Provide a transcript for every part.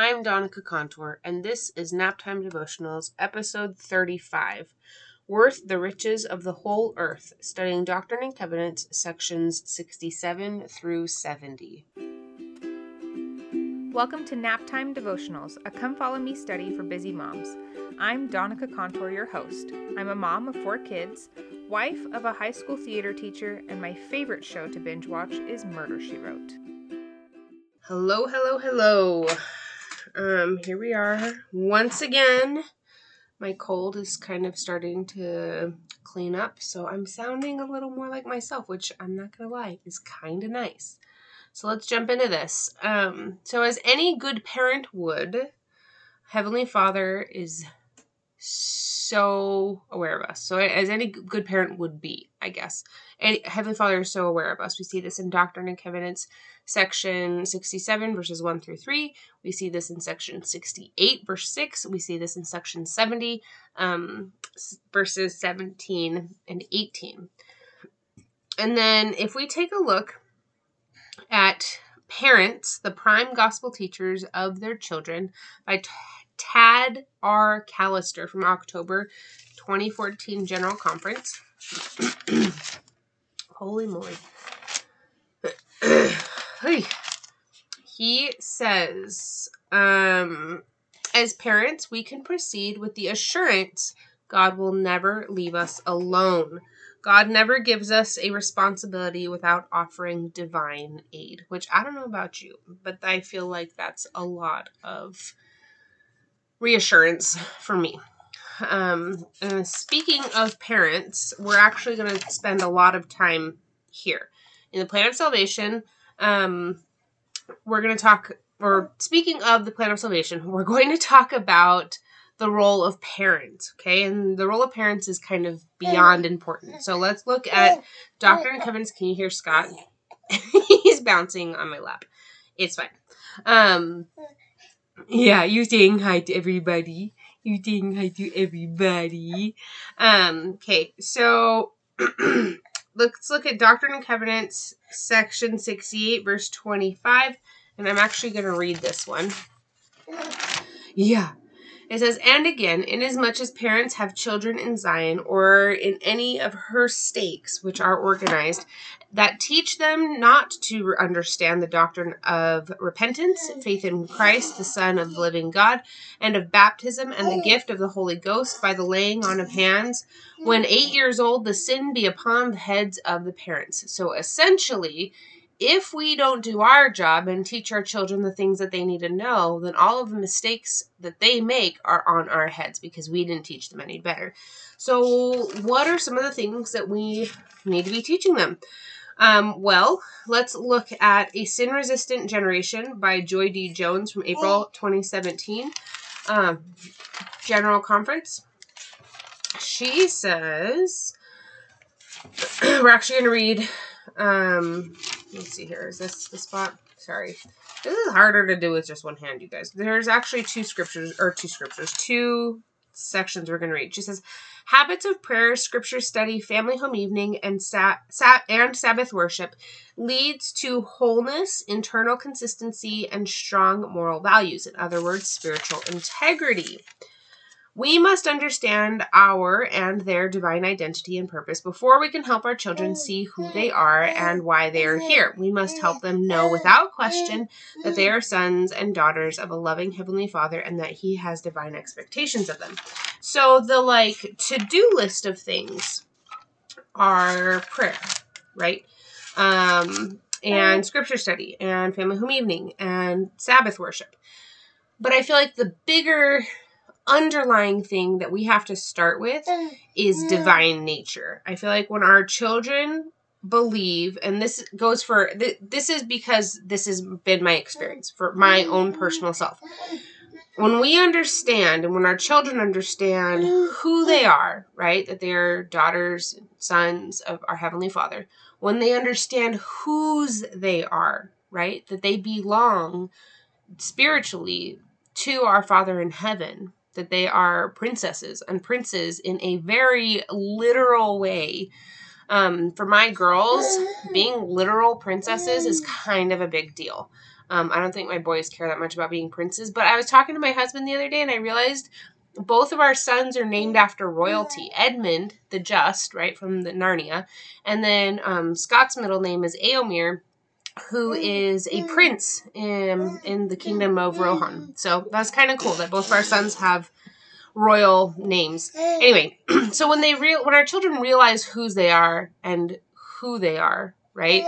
I'm Donica Contour, and this is Naptime Devotionals, episode 35 Worth the Riches of the Whole Earth, studying Doctrine and Covenants, sections 67 through 70. Welcome to Naptime Devotionals, a come follow me study for busy moms. I'm Donica Contour, your host. I'm a mom of four kids, wife of a high school theater teacher, and my favorite show to binge watch is Murder She Wrote. Hello, hello, hello. Um, here we are once again. My cold is kind of starting to clean up, so I'm sounding a little more like myself, which I'm not gonna lie is kind of nice. So let's jump into this. Um, so as any good parent would, Heavenly Father is so aware of us. So as any good parent would be, I guess. And Heavenly Father is so aware of us. We see this in Doctrine and Covenants section 67 verses 1 through 3 we see this in section 68 verse 6 we see this in section 70 um, verses 17 and 18 and then if we take a look at parents the prime gospel teachers of their children by tad r. Callister from october 2014 general conference holy moly he says, um, as parents, we can proceed with the assurance God will never leave us alone. God never gives us a responsibility without offering divine aid, which I don't know about you, but I feel like that's a lot of reassurance for me. Um, speaking of parents, we're actually going to spend a lot of time here. In the plan of salvation, um, we're going to talk, or speaking of the plan of salvation, we're going to talk about the role of parents, okay? And the role of parents is kind of beyond important. So let's look at Doctrine and Covenants. Can you hear Scott? He's bouncing on my lap. It's fine. Um, yeah, you're saying hi to everybody. You saying hi to everybody. Um, okay, so let's look at Doctrine and Covenants, section 68, verse 25. And I'm actually going to read this one. Yeah. It says, And again, inasmuch as parents have children in Zion or in any of her stakes which are organized, that teach them not to understand the doctrine of repentance, faith in Christ, the Son of the living God, and of baptism and the gift of the Holy Ghost by the laying on of hands. When eight years old, the sin be upon the heads of the parents. So essentially, if we don't do our job and teach our children the things that they need to know, then all of the mistakes that they make are on our heads because we didn't teach them any better. So, what are some of the things that we need to be teaching them? Um, well, let's look at A Sin Resistant Generation by Joy D. Jones from April 2017 um, General Conference. She says, we're actually going to read um, let's see here. Is this the spot? Sorry. This is harder to do with just one hand, you guys. There's actually two scriptures, or two scriptures, two sections we're going to read. She says, Habits of prayer, scripture study, family home evening, and, sat, sa- and Sabbath worship leads to wholeness, internal consistency, and strong moral values. In other words, spiritual integrity. We must understand our and their divine identity and purpose before we can help our children see who they are and why they are here. We must help them know without question that they are sons and daughters of a loving Heavenly Father and that He has divine expectations of them. So, the like to do list of things are prayer, right? Um, and scripture study and family home evening and Sabbath worship. But I feel like the bigger underlying thing that we have to start with mm. is divine nature. I feel like when our children believe and this goes for this is because this has been my experience for my own personal self. When we understand and when our children understand who they are right that they're daughters sons of our heavenly father when they understand whose they are right that they belong spiritually to our father in heaven that they are princesses and princes in a very literal way. Um, for my girls, being literal princesses is kind of a big deal. Um, I don't think my boys care that much about being princes, but I was talking to my husband the other day and I realized both of our sons are named after royalty. Edmund, the Just, right, from the Narnia, and then um, Scott's middle name is Eomer, who is a prince in, in the kingdom of Rohan. So that's kind of cool that both of our sons have royal names. Anyway, so when they real when our children realize whose they are and who they are, right?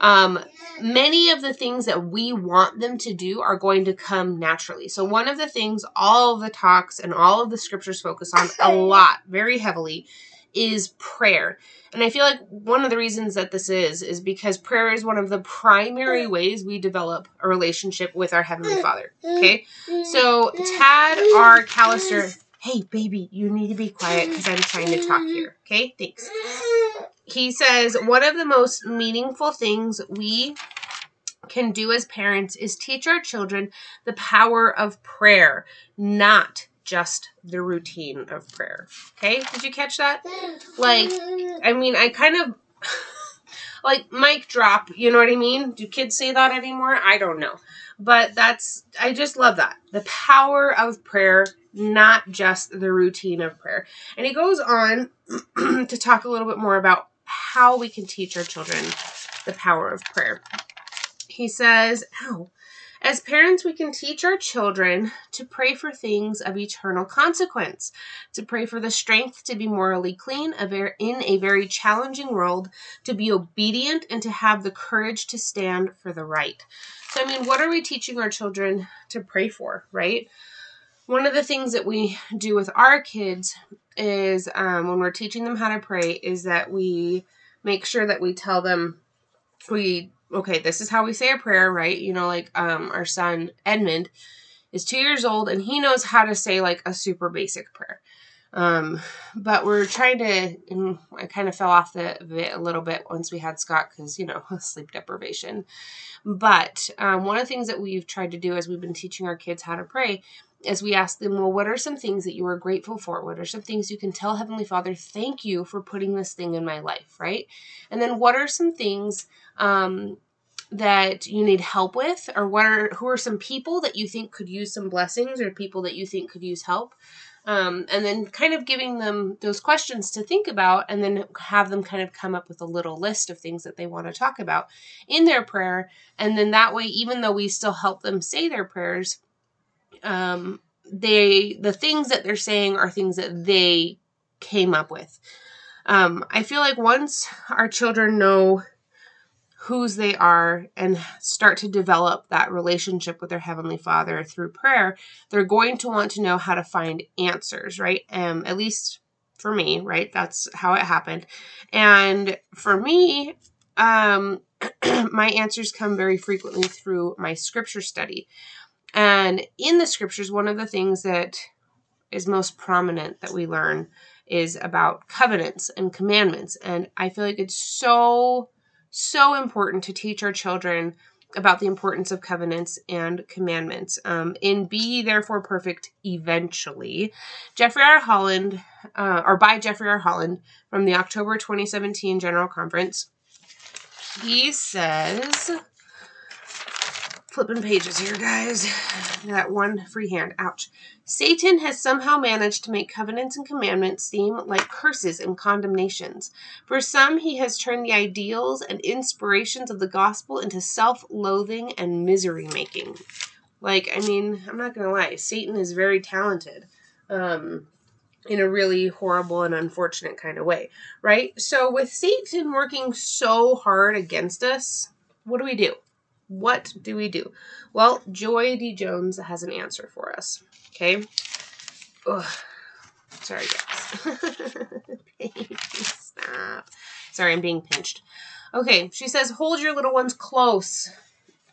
Um, many of the things that we want them to do are going to come naturally. So one of the things all of the talks and all of the scriptures focus on a lot, very heavily, is prayer. And I feel like one of the reasons that this is is because prayer is one of the primary mm. ways we develop a relationship with our heavenly mm. Father. Mm. Okay? So Tad R. Callister, hey baby, you need to be quiet because I'm trying to talk here. Okay? Thanks. He says one of the most meaningful things we can do as parents is teach our children the power of prayer, not just the routine of prayer. Okay? Did you catch that? Like, I mean, I kind of like mic drop, you know what I mean? Do kids say that anymore? I don't know. But that's, I just love that. The power of prayer, not just the routine of prayer. And he goes on to talk a little bit more about how we can teach our children the power of prayer. He says, ow, as parents, we can teach our children to pray for things of eternal consequence, to pray for the strength to be morally clean in a very challenging world, to be obedient, and to have the courage to stand for the right. So, I mean, what are we teaching our children to pray for, right? One of the things that we do with our kids is um, when we're teaching them how to pray, is that we make sure that we tell them we okay, this is how we say a prayer, right? You know, like um our son Edmund is 2 years old and he knows how to say like a super basic prayer. Um but we're trying to I kind of fell off the bit a little bit once we had Scott cuz you know, sleep deprivation. But um, one of the things that we've tried to do as we've been teaching our kids how to pray as we ask them, well, what are some things that you are grateful for? What are some things you can tell Heavenly Father, thank you for putting this thing in my life, right? And then what are some things um, that you need help with, or what are who are some people that you think could use some blessings, or people that you think could use help? Um, and then kind of giving them those questions to think about, and then have them kind of come up with a little list of things that they want to talk about in their prayer. And then that way, even though we still help them say their prayers, um, they the things that they're saying are things that they came up with. Um, I feel like once our children know whose they are and start to develop that relationship with their heavenly father through prayer they're going to want to know how to find answers right? Um at least for me right? That's how it happened. And for me um my answers come very frequently through my scripture study and in the scriptures, one of the things that is most prominent that we learn is about covenants and commandments. And I feel like it's so, so important to teach our children about the importance of covenants and commandments. Um, in Be Therefore Perfect Eventually, Jeffrey R. Holland, uh, or by Jeffrey R. Holland from the October 2017 General Conference, he says, Flipping pages here, guys. That one free hand. Ouch. Satan has somehow managed to make covenants and commandments seem like curses and condemnations. For some, he has turned the ideals and inspirations of the gospel into self loathing and misery making. Like, I mean, I'm not going to lie, Satan is very talented. Um, in a really horrible and unfortunate kind of way, right? So, with Satan working so hard against us, what do we do? What do we do? Well, Joy D. Jones has an answer for us. Okay. Ugh. Sorry, guys. Stop. Sorry, I'm being pinched. Okay, she says, hold your little ones close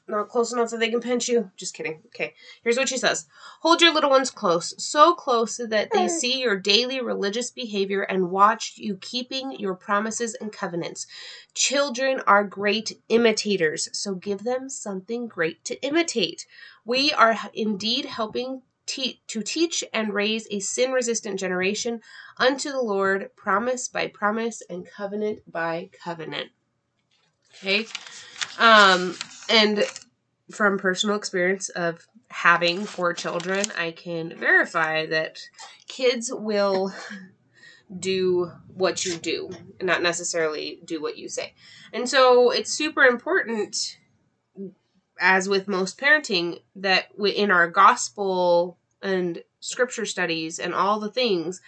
not close enough that they can pinch you. Just kidding. Okay, here's what she says Hold your little ones close, so close that they see your daily religious behavior and watch you keeping your promises and covenants. Children are great imitators, so give them something great to imitate. We are indeed helping te- to teach and raise a sin resistant generation unto the Lord, promise by promise and covenant by covenant. Okay? Um, and from personal experience of having four children, I can verify that kids will do what you do not necessarily do what you say. And so it's super important, as with most parenting, that in our gospel and scripture studies and all the things,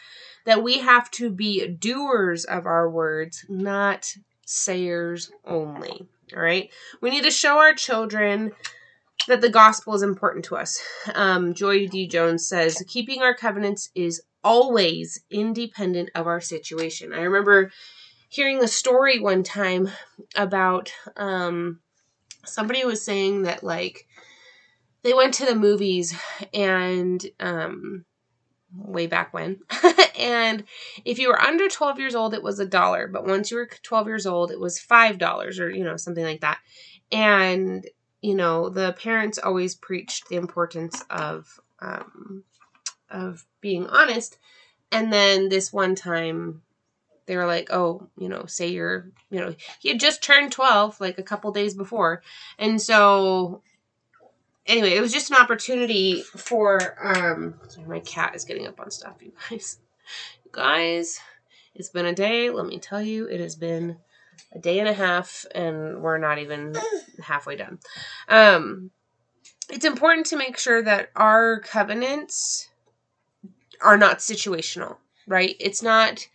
that we have to be doers of our words, not sayers only. All right. We need to show our children that the gospel is important to us. Um, Joy D. Jones says, keeping our covenants is always independent of our situation. I remember hearing a story one time about um, somebody was saying that, like, they went to the movies and um, way back when. and if you were under 12 years old, it was a dollar. But once you were 12 years old, it was $5 or, you know, something like that. And, you know, the parents always preached the importance of, um, of being honest. And then this one time, they were like, oh, you know, say you're, you know, he had just turned 12 like a couple days before. And so anyway, it was just an opportunity for um sorry, my cat is getting up on stuff, you guys. You guys, it's been a day, let me tell you, it has been a day and a half and we're not even halfway done. Um it's important to make sure that our covenants are not situational, right? It's not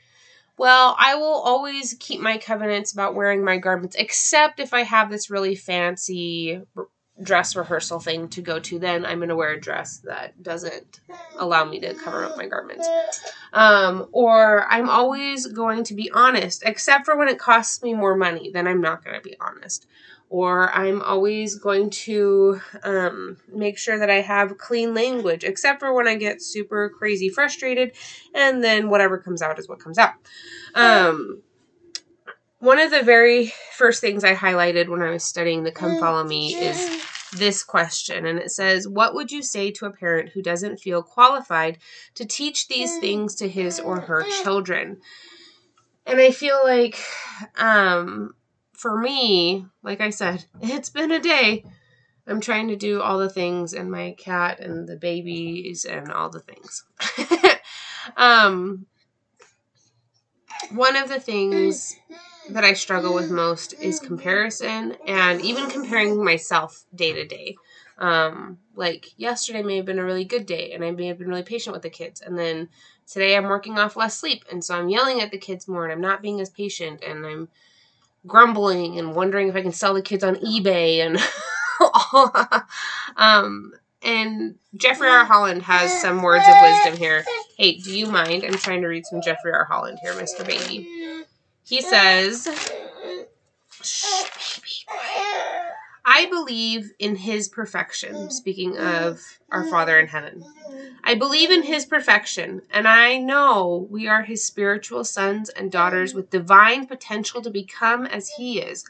well, I will always keep my covenants about wearing my garments, except if I have this really fancy dress rehearsal thing to go to, then I'm going to wear a dress that doesn't allow me to cover up my garments. Um, or I'm always going to be honest, except for when it costs me more money, then I'm not going to be honest. Or I'm always going to um, make sure that I have clean language, except for when I get super crazy frustrated, and then whatever comes out is what comes out. Um, one of the very first things I highlighted when I was studying the Come Follow Me is this question. And it says, What would you say to a parent who doesn't feel qualified to teach these things to his or her children? And I feel like, um, for me, like I said, it's been a day. I'm trying to do all the things and my cat and the babies and all the things. um, one of the things that I struggle with most is comparison and even comparing myself day to day. Um, like yesterday may have been a really good day and I may have been really patient with the kids. And then today I'm working off less sleep. And so I'm yelling at the kids more and I'm not being as patient and I'm grumbling and wondering if I can sell the kids on eBay and um, and Jeffrey R. Holland has some words of wisdom here. Hey, do you mind? I'm trying to read some Jeffrey R. Holland here, Mr. Baby. He says, I believe in his perfection, speaking of our Father in heaven. I believe in his perfection, and I know we are his spiritual sons and daughters with divine potential to become as he is.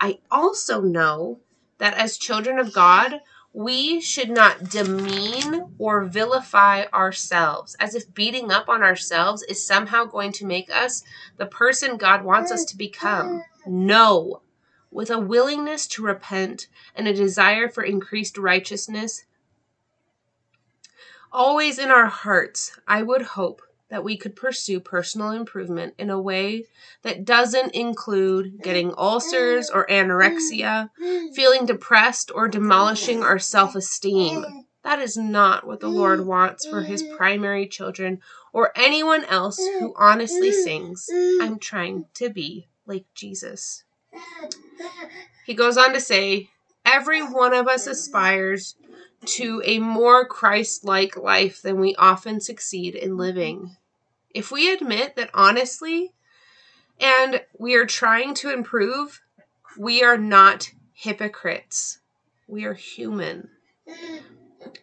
I also know that as children of God, we should not demean or vilify ourselves as if beating up on ourselves is somehow going to make us the person God wants us to become. No. With a willingness to repent and a desire for increased righteousness, always in our hearts, I would hope that we could pursue personal improvement in a way that doesn't include getting ulcers or anorexia, feeling depressed, or demolishing our self esteem. That is not what the Lord wants for his primary children or anyone else who honestly sings, I'm trying to be like Jesus. He goes on to say, Every one of us aspires to a more Christ like life than we often succeed in mm-hmm. living. If we admit that honestly and we are trying to improve, we are not hypocrites. We are human.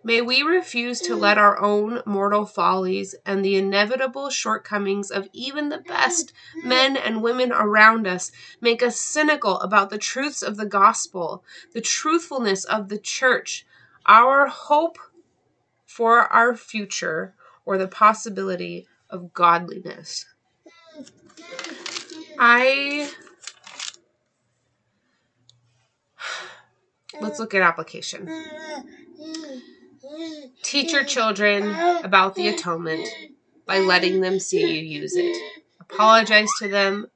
May we refuse to let our own mortal follies and the inevitable shortcomings of even the best men and women around us make us cynical about the truths of the gospel, the truthfulness of the church, our hope for our future, or the possibility of godliness. I let's look at application. Teach your children about the atonement by letting them see you use it. Apologize to them,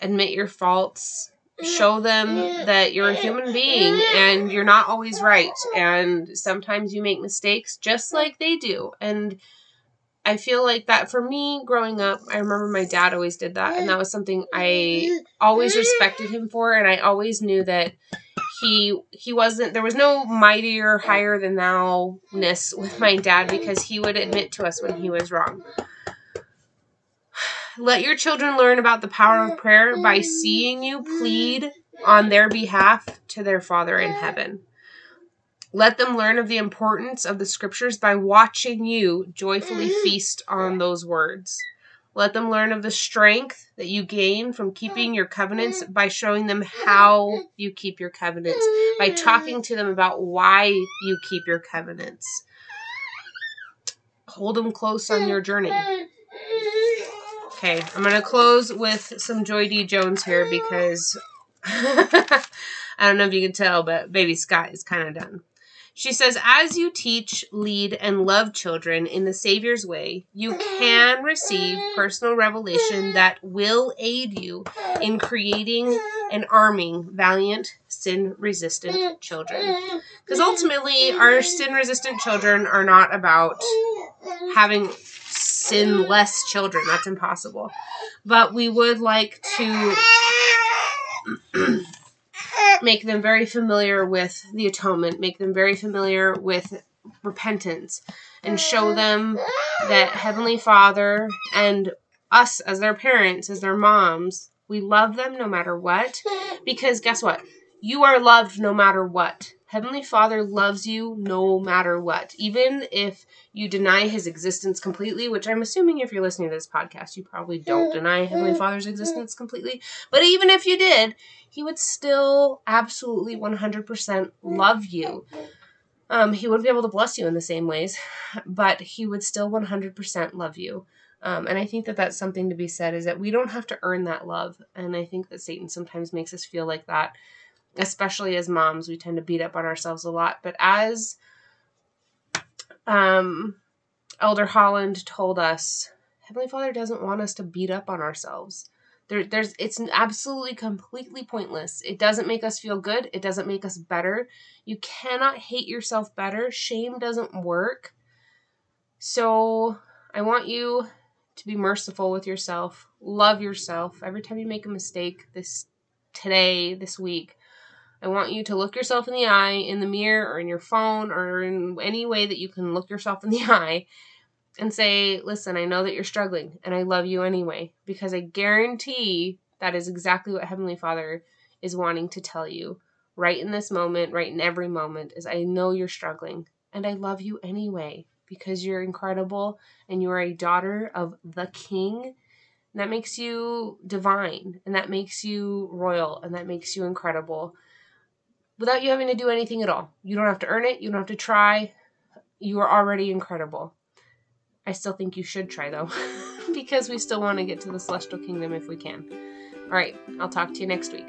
admit your faults, show them that you're a human being and you're not always right. And sometimes you make mistakes just like they do. And I feel like that for me growing up, I remember my dad always did that, and that was something I always respected him for, and I always knew that he he wasn't there was no mightier higher than thou ness with my dad because he would admit to us when he was wrong. Let your children learn about the power of prayer by seeing you plead on their behalf to their Father in heaven. Let them learn of the importance of the scriptures by watching you joyfully feast on those words. Let them learn of the strength that you gain from keeping your covenants by showing them how you keep your covenants, by talking to them about why you keep your covenants. Hold them close on your journey. Okay, I'm going to close with some Joy D. Jones here because I don't know if you can tell, but baby Scott is kind of done. She says, as you teach, lead, and love children in the Savior's way, you can receive personal revelation that will aid you in creating and arming valiant, sin resistant children. Because ultimately, our sin resistant children are not about having sinless children. That's impossible. But we would like to make them very familiar with the atonement, make them very familiar with repentance, and show them that Heavenly Father and us as their parents, as their moms, we love them no matter what. Because guess what? You are loved no matter what. Heavenly Father loves you no matter what. Even if you deny his existence completely, which I'm assuming if you're listening to this podcast, you probably don't deny Heavenly Father's existence completely. But even if you did, he would still absolutely 100% love you. Um, he wouldn't be able to bless you in the same ways, but he would still 100% love you. Um, and I think that that's something to be said is that we don't have to earn that love. And I think that Satan sometimes makes us feel like that, especially as moms. We tend to beat up on ourselves a lot. But as um, Elder Holland told us, Heavenly Father doesn't want us to beat up on ourselves. There, there's it's absolutely completely pointless. It doesn't make us feel good. It doesn't make us better. You cannot hate yourself better. Shame doesn't work. So I want you to be merciful with yourself. Love yourself. Every time you make a mistake this today, this week, I want you to look yourself in the eye in the mirror or in your phone or in any way that you can look yourself in the eye and say, listen, I know that you're struggling and I love you anyway, because I guarantee that is exactly what Heavenly Father is wanting to tell you right in this moment, right in every moment, is I know you're struggling and I love you anyway because you're incredible and you are a daughter of the King. And that makes you divine and that makes you royal and that makes you incredible without you having to do anything at all. You don't have to earn it, you don't have to try. You are already incredible. I still think you should try though, because we still want to get to the celestial kingdom if we can. All right, I'll talk to you next week.